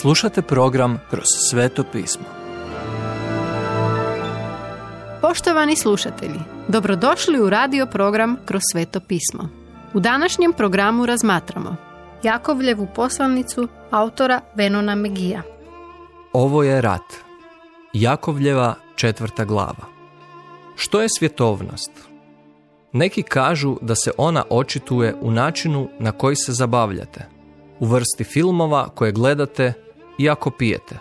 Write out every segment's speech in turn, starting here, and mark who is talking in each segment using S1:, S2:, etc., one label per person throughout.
S1: Slušate program Kroz sveto pismo.
S2: Poštovani slušatelji, dobrodošli u radio program Kroz sveto pismo. U današnjem programu razmatramo Jakovljevu poslanicu autora Venona Megija.
S1: Ovo je rat. Jakovljeva četvrta glava. Što je svjetovnost? Neki kažu da se ona očituje u načinu na koji se zabavljate, u vrsti filmova koje gledate i ako pijete.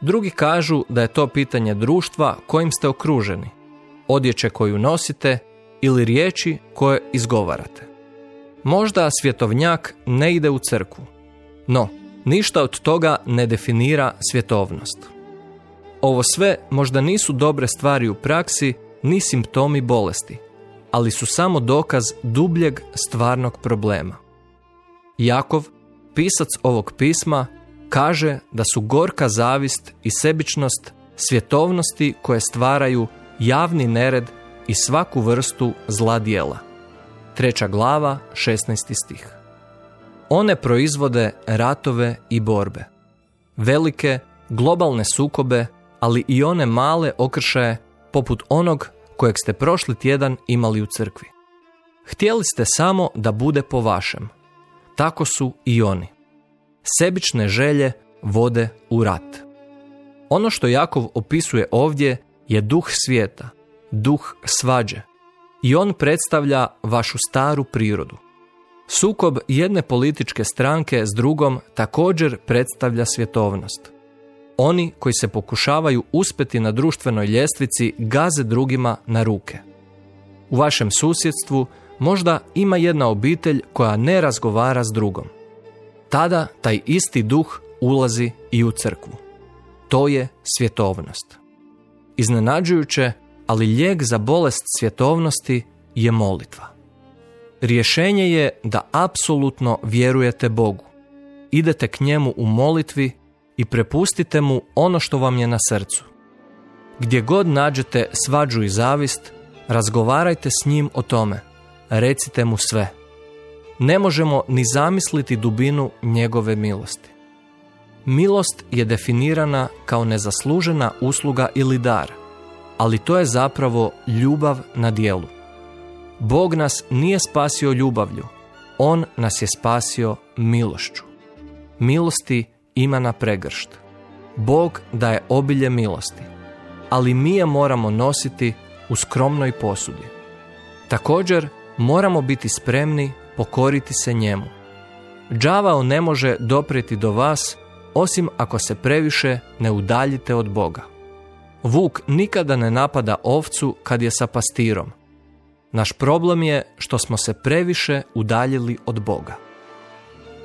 S1: Drugi kažu da je to pitanje društva kojim ste okruženi, odjeće koju nosite ili riječi koje izgovarate. Možda svjetovnjak ne ide u crkvu, no ništa od toga ne definira svjetovnost. Ovo sve možda nisu dobre stvari u praksi ni simptomi bolesti, ali su samo dokaz dubljeg stvarnog problema. Jakov, pisac ovog pisma, kaže da su gorka zavist i sebičnost svjetovnosti koje stvaraju javni nered i svaku vrstu zla dijela. Treća glava, 16. stih. One proizvode ratove i borbe. Velike, globalne sukobe, ali i one male okršaje poput onog kojeg ste prošli tjedan imali u crkvi. Htjeli ste samo da bude po vašem. Tako su i oni. Sebične želje vode u rat. Ono što Jakov opisuje ovdje je duh svijeta, duh svađe. I on predstavlja vašu staru prirodu. Sukob jedne političke stranke s drugom također predstavlja svjetovnost. Oni koji se pokušavaju uspjeti na društvenoj ljestvici gaze drugima na ruke. U vašem susjedstvu možda ima jedna obitelj koja ne razgovara s drugom. Tada taj isti duh ulazi i u crkvu. To je svjetovnost. Iznenađujuće, ali lijek za bolest svjetovnosti je molitva. Rješenje je da apsolutno vjerujete Bogu. Idete k njemu u molitvi i prepustite mu ono što vam je na srcu. Gdje god nađete svađu i zavist, razgovarajte s njim o tome, recite mu sve. Ne možemo ni zamisliti dubinu njegove milosti. Milost je definirana kao nezaslužena usluga ili dar, ali to je zapravo ljubav na dijelu. Bog nas nije spasio ljubavlju, On nas je spasio milošću. Milosti ima na pregršt. Bog daje obilje milosti, ali mi je moramo nositi u skromnoj posudi. Također moramo biti spremni pokoriti se njemu. Džavao ne može doprijeti do vas osim ako se previše ne udaljite od Boga. Vuk nikada ne napada ovcu kad je sa pastirom. Naš problem je što smo se previše udaljili od Boga.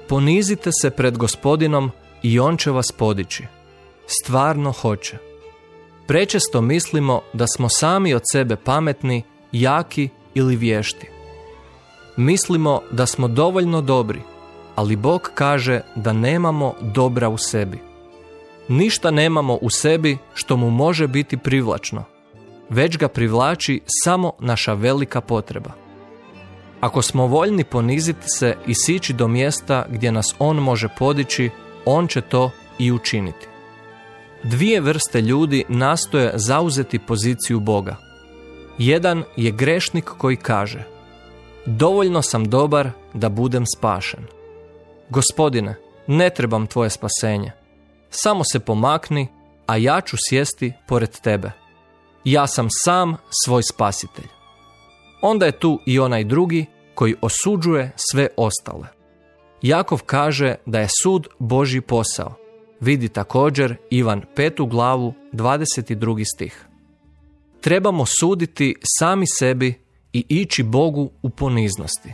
S1: Ponizite se pred gospodinom i on će vas podići. Stvarno hoće. Prečesto mislimo da smo sami od sebe pametni, jaki ili vješti. Mislimo da smo dovoljno dobri, ali Bog kaže da nemamo dobra u sebi. Ništa nemamo u sebi što mu može biti privlačno, već ga privlači samo naša velika potreba. Ako smo voljni poniziti se i sići do mjesta gdje nas On može podići, On će to i učiniti. Dvije vrste ljudi nastoje zauzeti poziciju Boga. Jedan je grešnik koji kaže Dovoljno sam dobar da budem spašen. Gospodine, ne trebam tvoje spasenje. Samo se pomakni, a ja ću sjesti pored tebe. Ja sam sam svoj spasitelj. Onda je tu i onaj drugi koji osuđuje sve ostale. Jakov kaže da je sud Boži posao. Vidi također Ivan petu glavu 22. stih. Trebamo suditi sami sebi i ići Bogu u poniznosti.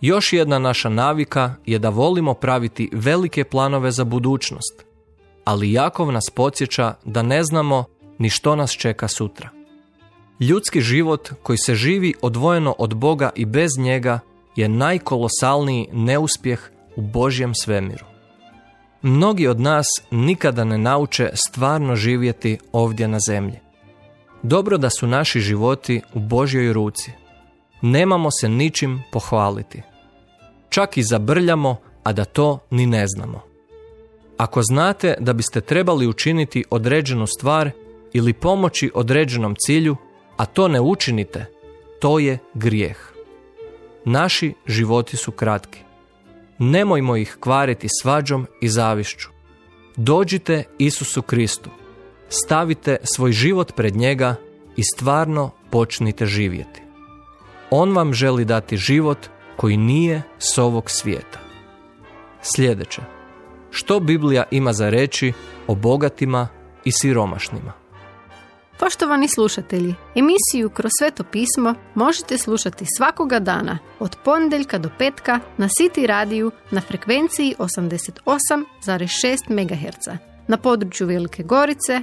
S1: Još jedna naša navika je da volimo praviti velike planove za budućnost, ali Jakov nas podsjeća da ne znamo ni što nas čeka sutra. Ljudski život koji se živi odvojeno od Boga i bez njega je najkolosalniji neuspjeh u Božjem svemiru. Mnogi od nas nikada ne nauče stvarno živjeti ovdje na zemlji. Dobro da su naši životi u Božjoj ruci. Nemamo se ničim pohvaliti. Čak i zabrljamo, a da to ni ne znamo. Ako znate da biste trebali učiniti određenu stvar ili pomoći određenom cilju, a to ne učinite, to je grijeh. Naši životi su kratki. Nemojmo ih kvariti svađom i zavišću. Dođite Isusu Kristu. Stavite svoj život pred njega i stvarno počnite živjeti. On vam želi dati život koji nije s ovog svijeta. Sljedeće. Što Biblija ima za reći o bogatima i siromašnima?
S2: Poštovani slušatelji, emisiju Kroz sveto pismo možete slušati svakoga dana od ponedjeljka do petka na City radiju na frekvenciji 88,6 MHz na području Velike Gorice,